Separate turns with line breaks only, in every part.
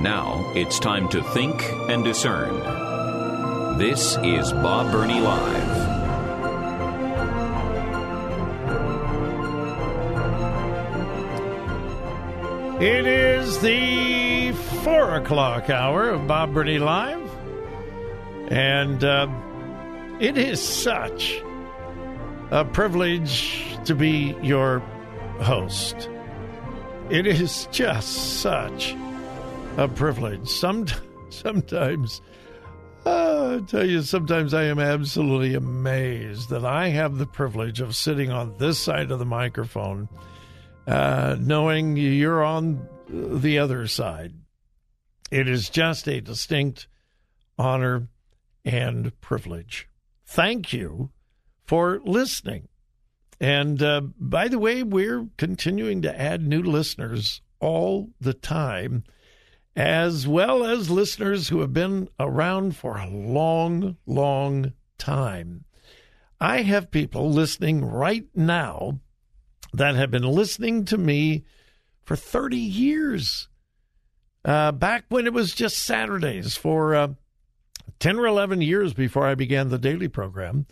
Now it's time to think and discern. This is Bob Burney Live.
It is the four o'clock hour of Bob Burney Live, and uh, it is such a privilege to be your host. It is just such a privilege. Some, sometimes, uh, I tell you, sometimes I am absolutely amazed that I have the privilege of sitting on this side of the microphone, uh, knowing you're on the other side. It is just a distinct honor and privilege. Thank you for listening. And uh, by the way, we're continuing to add new listeners all the time as well as listeners who have been around for a long, long time. I have people listening right now that have been listening to me for 30 years. Uh, back when it was just Saturdays for uh, 10 or 11 years before I began the daily program,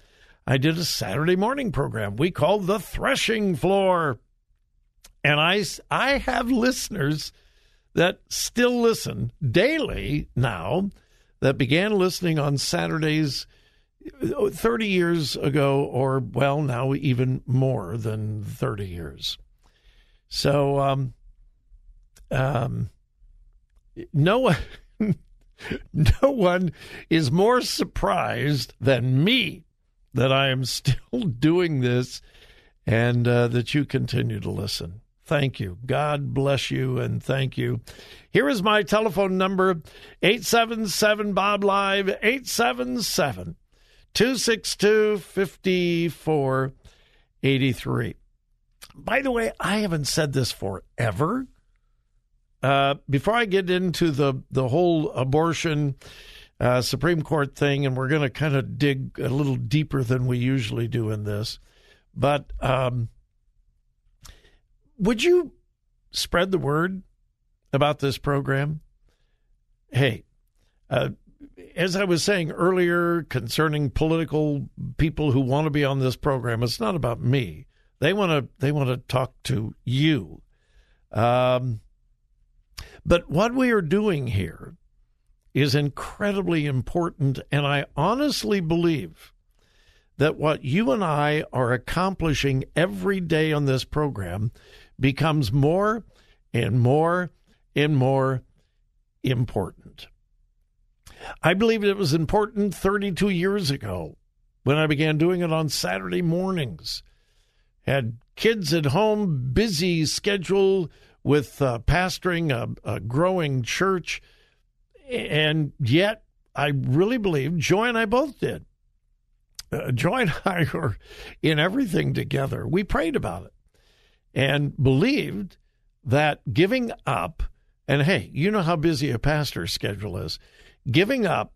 I did a Saturday morning program we called The Threshing Floor. And I, I have listeners that still listen daily now that began listening on Saturdays 30 years ago, or well, now even more than 30 years. So, um, um, no one, no one is more surprised than me that I am still doing this and uh, that you continue to listen. Thank you. God bless you and thank you. Here is my telephone number 877 Bob Live 877 262 5483. By the way, I haven't said this forever. Uh, before I get into the, the whole abortion uh, Supreme Court thing, and we're going to kind of dig a little deeper than we usually do in this, but um, would you spread the word about this program? Hey, uh, as I was saying earlier concerning political people who want to be on this program, it's not about me. They want to they want to talk to you. Um, but what we are doing here is incredibly important, and I honestly believe that what you and I are accomplishing every day on this program becomes more and more and more important. I believe it was important 32 years ago when I began doing it on Saturday mornings. Had kids at home, busy schedule with uh, pastoring a, a growing church, and yet I really believe Joy and I both did. Uh, Joy and I were in everything together. We prayed about it and believed that giving up, and hey, you know how busy a pastor's schedule is, giving up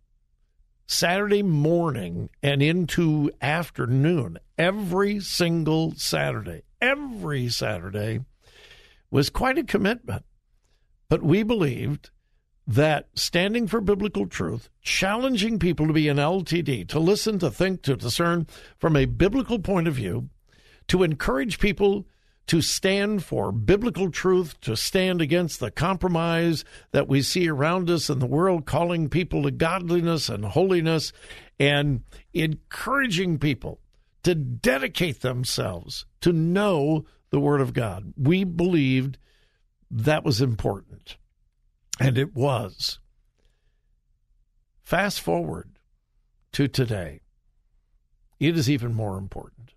Saturday morning and into afternoon every single Saturday, every Saturday was quite a commitment. But we believed that standing for biblical truth, challenging people to be an LTD, to listen, to think, to discern from a biblical point of view, to encourage people to stand for biblical truth, to stand against the compromise that we see around us in the world, calling people to godliness and holiness, and encouraging people to dedicate themselves to know the Word of God. We believed that was important, and it was. Fast forward to today, it is even more important.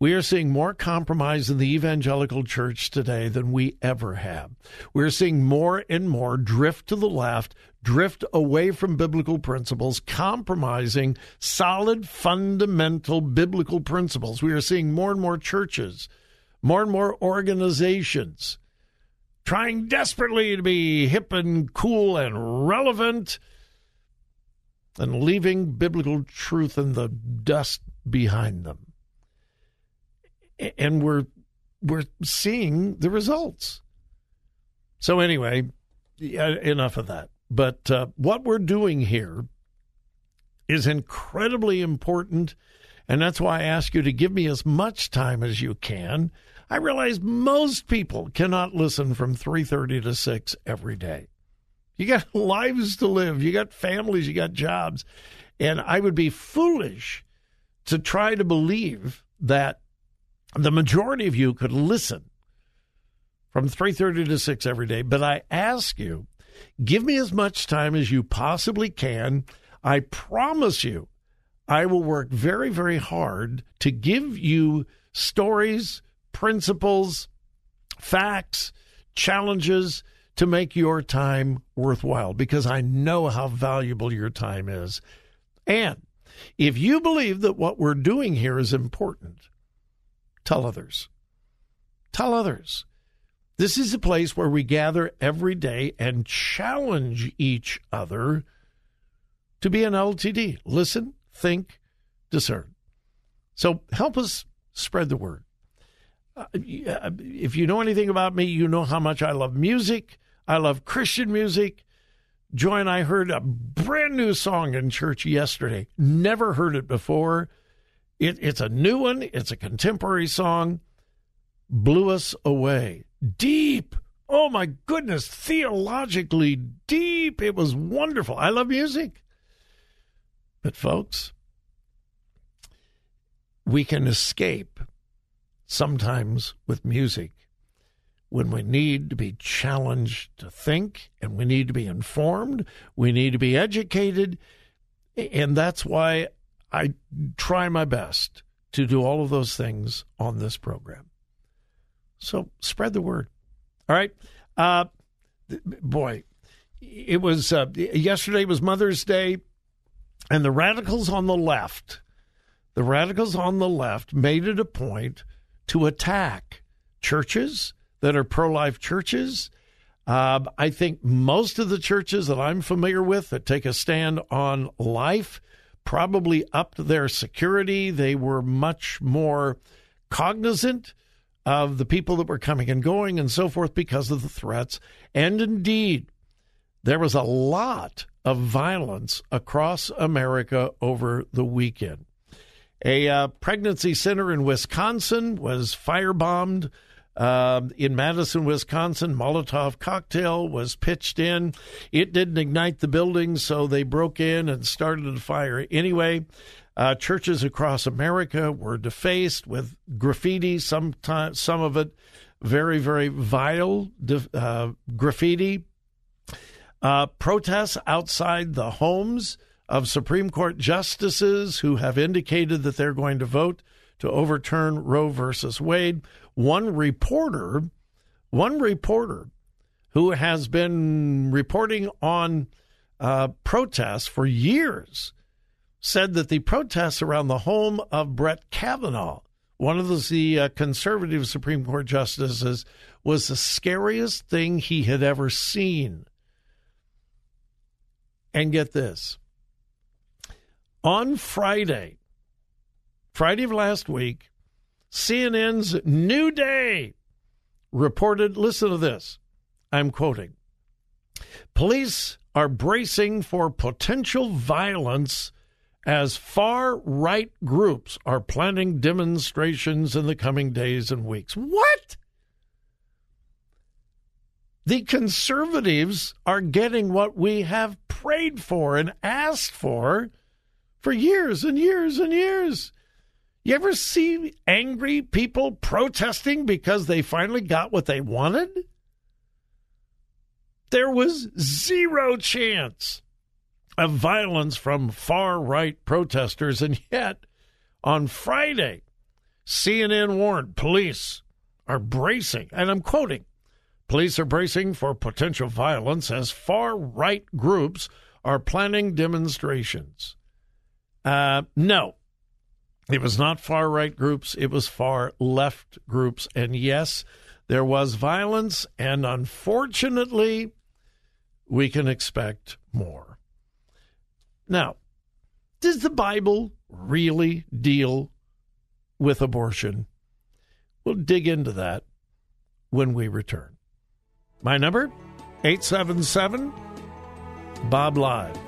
We are seeing more compromise in the evangelical church today than we ever have. We're seeing more and more drift to the left, drift away from biblical principles, compromising solid, fundamental biblical principles. We are seeing more and more churches, more and more organizations trying desperately to be hip and cool and relevant and leaving biblical truth in the dust behind them and we're we're seeing the results. So anyway, enough of that. But uh, what we're doing here is incredibly important, and that's why I ask you to give me as much time as you can. I realize most people cannot listen from 3:30 to 6 every day. You got lives to live, you got families, you got jobs. And I would be foolish to try to believe that the majority of you could listen from 3:30 to 6 every day, but I ask you, give me as much time as you possibly can. I promise you, I will work very very hard to give you stories, principles, facts, challenges to make your time worthwhile because I know how valuable your time is. And if you believe that what we're doing here is important, Tell others. Tell others. This is a place where we gather every day and challenge each other to be an LTD. Listen, think, discern. So help us spread the word. Uh, if you know anything about me, you know how much I love music. I love Christian music. Joy and I heard a brand new song in church yesterday. Never heard it before. It, it's a new one, it's a contemporary song. Blew us away. Deep. Oh my goodness, theologically deep. It was wonderful. I love music. But, folks, we can escape sometimes with music when we need to be challenged to think and we need to be informed, we need to be educated. And that's why I try my best to do all of those things on this program. So spread the word. All right. Uh, boy, it was uh, yesterday was Mother's Day, and the radicals on the left, the radicals on the left made it a point to attack churches that are pro life churches. Uh, I think most of the churches that I'm familiar with that take a stand on life probably upped their security. They were much more cognizant of the people that were coming and going and so forth because of the threats. And indeed, there was a lot of violence across America over the weekend. A uh, pregnancy center in Wisconsin was firebombed uh, in Madison, Wisconsin, Molotov cocktail was pitched in. It didn't ignite the building, so they broke in and started a fire anyway. Uh, churches across America were defaced with graffiti, sometimes some of it very, very vile uh, graffiti. Uh, protests outside the homes of Supreme Court justices who have indicated that they're going to vote to overturn Roe versus Wade one reporter, one reporter who has been reporting on uh, protests for years, said that the protests around the home of Brett Kavanaugh, one of the, uh, conservative Supreme Court justices, was the scariest thing he had ever seen. And get this on Friday, Friday of last week, CNN's New Day reported listen to this. I'm quoting Police are bracing for potential violence as far right groups are planning demonstrations in the coming days and weeks. What? The conservatives are getting what we have prayed for and asked for for years and years and years. You ever see angry people protesting because they finally got what they wanted? There was zero chance of violence from far right protesters, and yet on Friday, CNN warned police are bracing, and I'm quoting police are bracing for potential violence as far right groups are planning demonstrations. Uh, no, it was not far right groups, it was far left groups. And yes, there was violence, and unfortunately, we can expect more. Now, does the Bible really deal with abortion? We'll dig into that when we return. My number 877 Bob Live.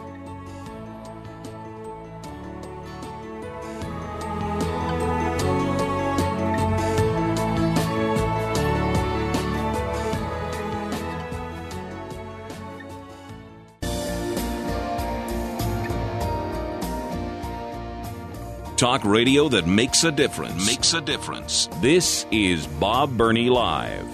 Talk radio that makes a difference. Makes a difference. This is Bob Burney Live.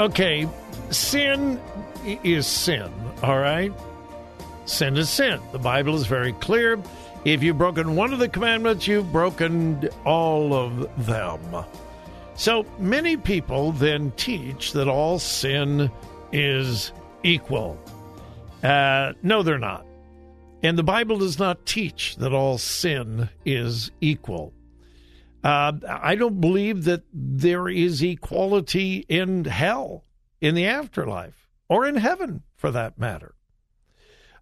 Okay, sin is sin, all right? Sin is sin. The Bible is very clear. If you've broken one of the commandments, you've broken all of them. So many people then teach that all sin is equal. Uh, no, they're not. And the Bible does not teach that all sin is equal. Uh, I don't believe that there is equality in hell, in the afterlife, or in heaven for that matter.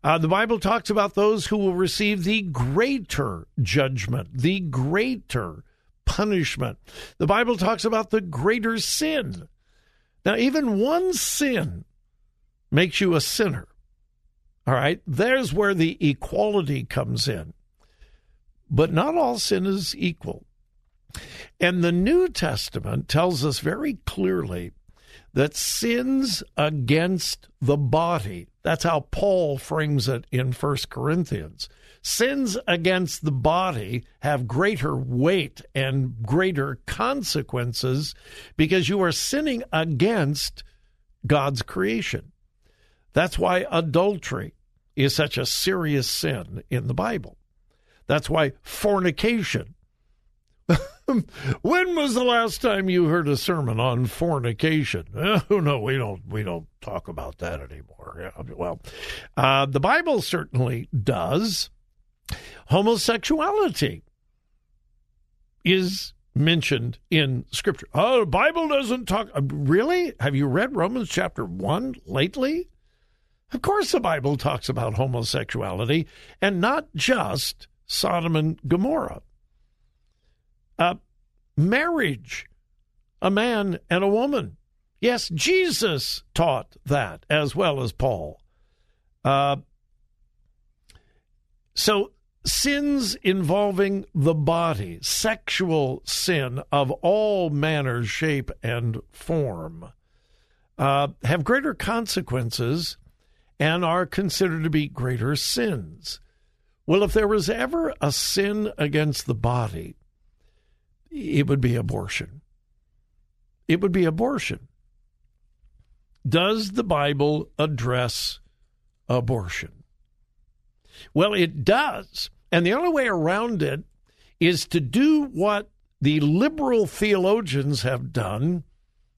Uh, the Bible talks about those who will receive the greater judgment, the greater punishment. The Bible talks about the greater sin. Now, even one sin makes you a sinner. All right, there's where the equality comes in. But not all sin is equal. And the New Testament tells us very clearly that sins against the body, that's how Paul frames it in 1 Corinthians. Sins against the body have greater weight and greater consequences because you are sinning against God's creation. That's why adultery is such a serious sin in the Bible. That's why fornication when was the last time you heard a sermon on fornication? Oh no, we don't. We don't talk about that anymore. Yeah, well, uh, the Bible certainly does. Homosexuality is mentioned in Scripture. Oh, the Bible doesn't talk. Uh, really? Have you read Romans chapter one lately? Of course, the Bible talks about homosexuality, and not just Sodom and Gomorrah. Uh, marriage, a man and a woman. Yes, Jesus taught that as well as Paul. Uh, so, sins involving the body, sexual sin of all manners, shape, and form, uh, have greater consequences and are considered to be greater sins. Well, if there was ever a sin against the body, it would be abortion. It would be abortion. Does the Bible address abortion? Well, it does. And the only way around it is to do what the liberal theologians have done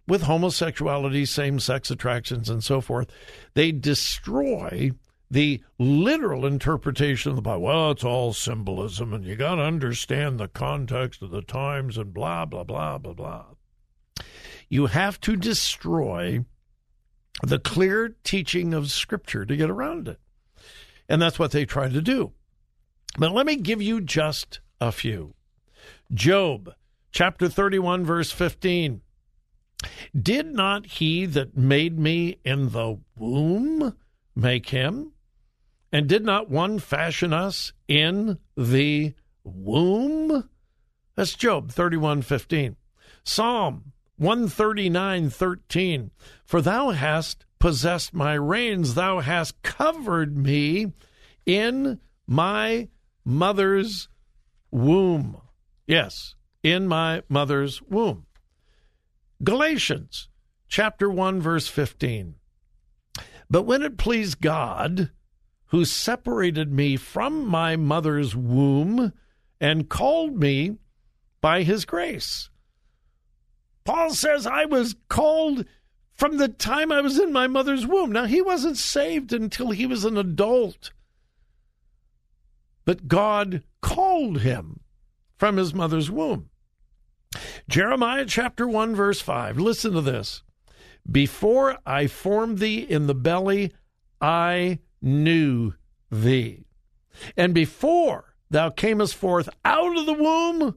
with homosexuality, same sex attractions, and so forth. They destroy the literal interpretation of the Bible. Well, it's all symbolism, and you got to understand the context of the times and blah, blah, blah, blah, blah. You have to destroy the clear teaching of Scripture to get around it. And that's what they try to do. But let me give you just a few. Job chapter 31, verse 15. Did not he that made me in the womb make him? And did not one fashion us in the womb? That's Job 31:15. Psalm 139:13. For thou hast possessed my reins, thou hast covered me in my mother's womb. Yes, in my mother's womb. Galatians chapter 1 verse 15. But when it pleased God, who separated me from my mother's womb and called me by his grace. Paul says, I was called from the time I was in my mother's womb. Now, he wasn't saved until he was an adult. But God called him from his mother's womb. Jeremiah chapter 1, verse 5. Listen to this. Before I formed thee in the belly, I knew thee. And before thou camest forth out of the womb,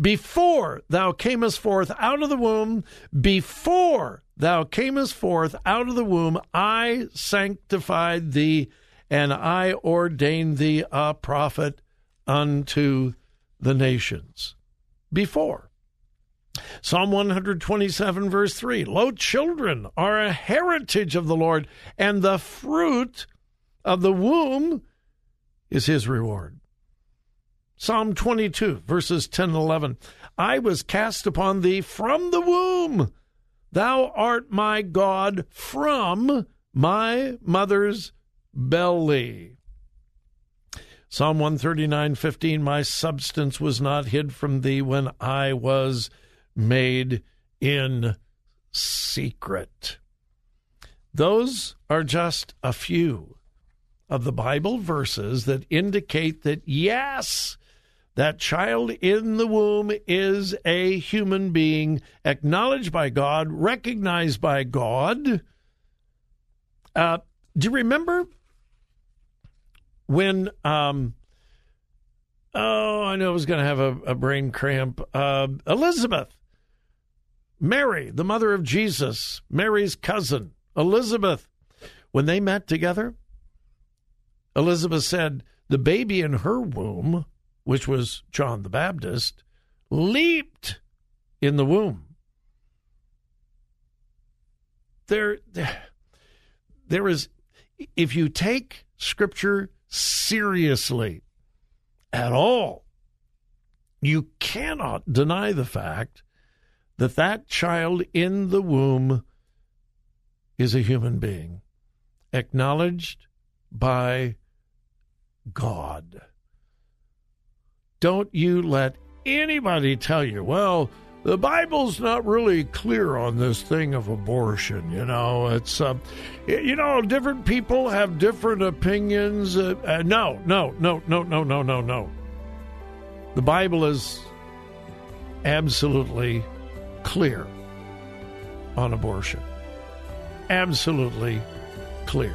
before thou camest forth out of the womb, before thou camest forth out of the womb, I sanctified thee, and I ordained thee a prophet unto the nations. Before. Psalm 127, verse 3 Lo, children are a heritage of the Lord, and the fruit of the womb is his reward. Psalm 22, verses 10 and 11. I was cast upon thee from the womb. Thou art my God from my mother's belly. Psalm 139, 15. My substance was not hid from thee when I was made in secret. Those are just a few of the Bible verses that indicate that, yes, that child in the womb is a human being, acknowledged by God, recognized by God. Uh, do you remember when? Um, oh, I know I was going to have a, a, brain cramp. Uh, Elizabeth, Mary, the mother of Jesus, Mary's cousin, Elizabeth, when they met together, Elizabeth said, The baby in her womb which was John the Baptist, leaped in the womb. There, there is, if you take Scripture seriously at all, you cannot deny the fact that that child in the womb is a human being, acknowledged by God. Don't you let anybody tell you, well, the Bible's not really clear on this thing of abortion. You know, it's, uh, you know, different people have different opinions. Uh, uh, no, no, no, no, no, no, no, no. The Bible is absolutely clear on abortion. Absolutely clear.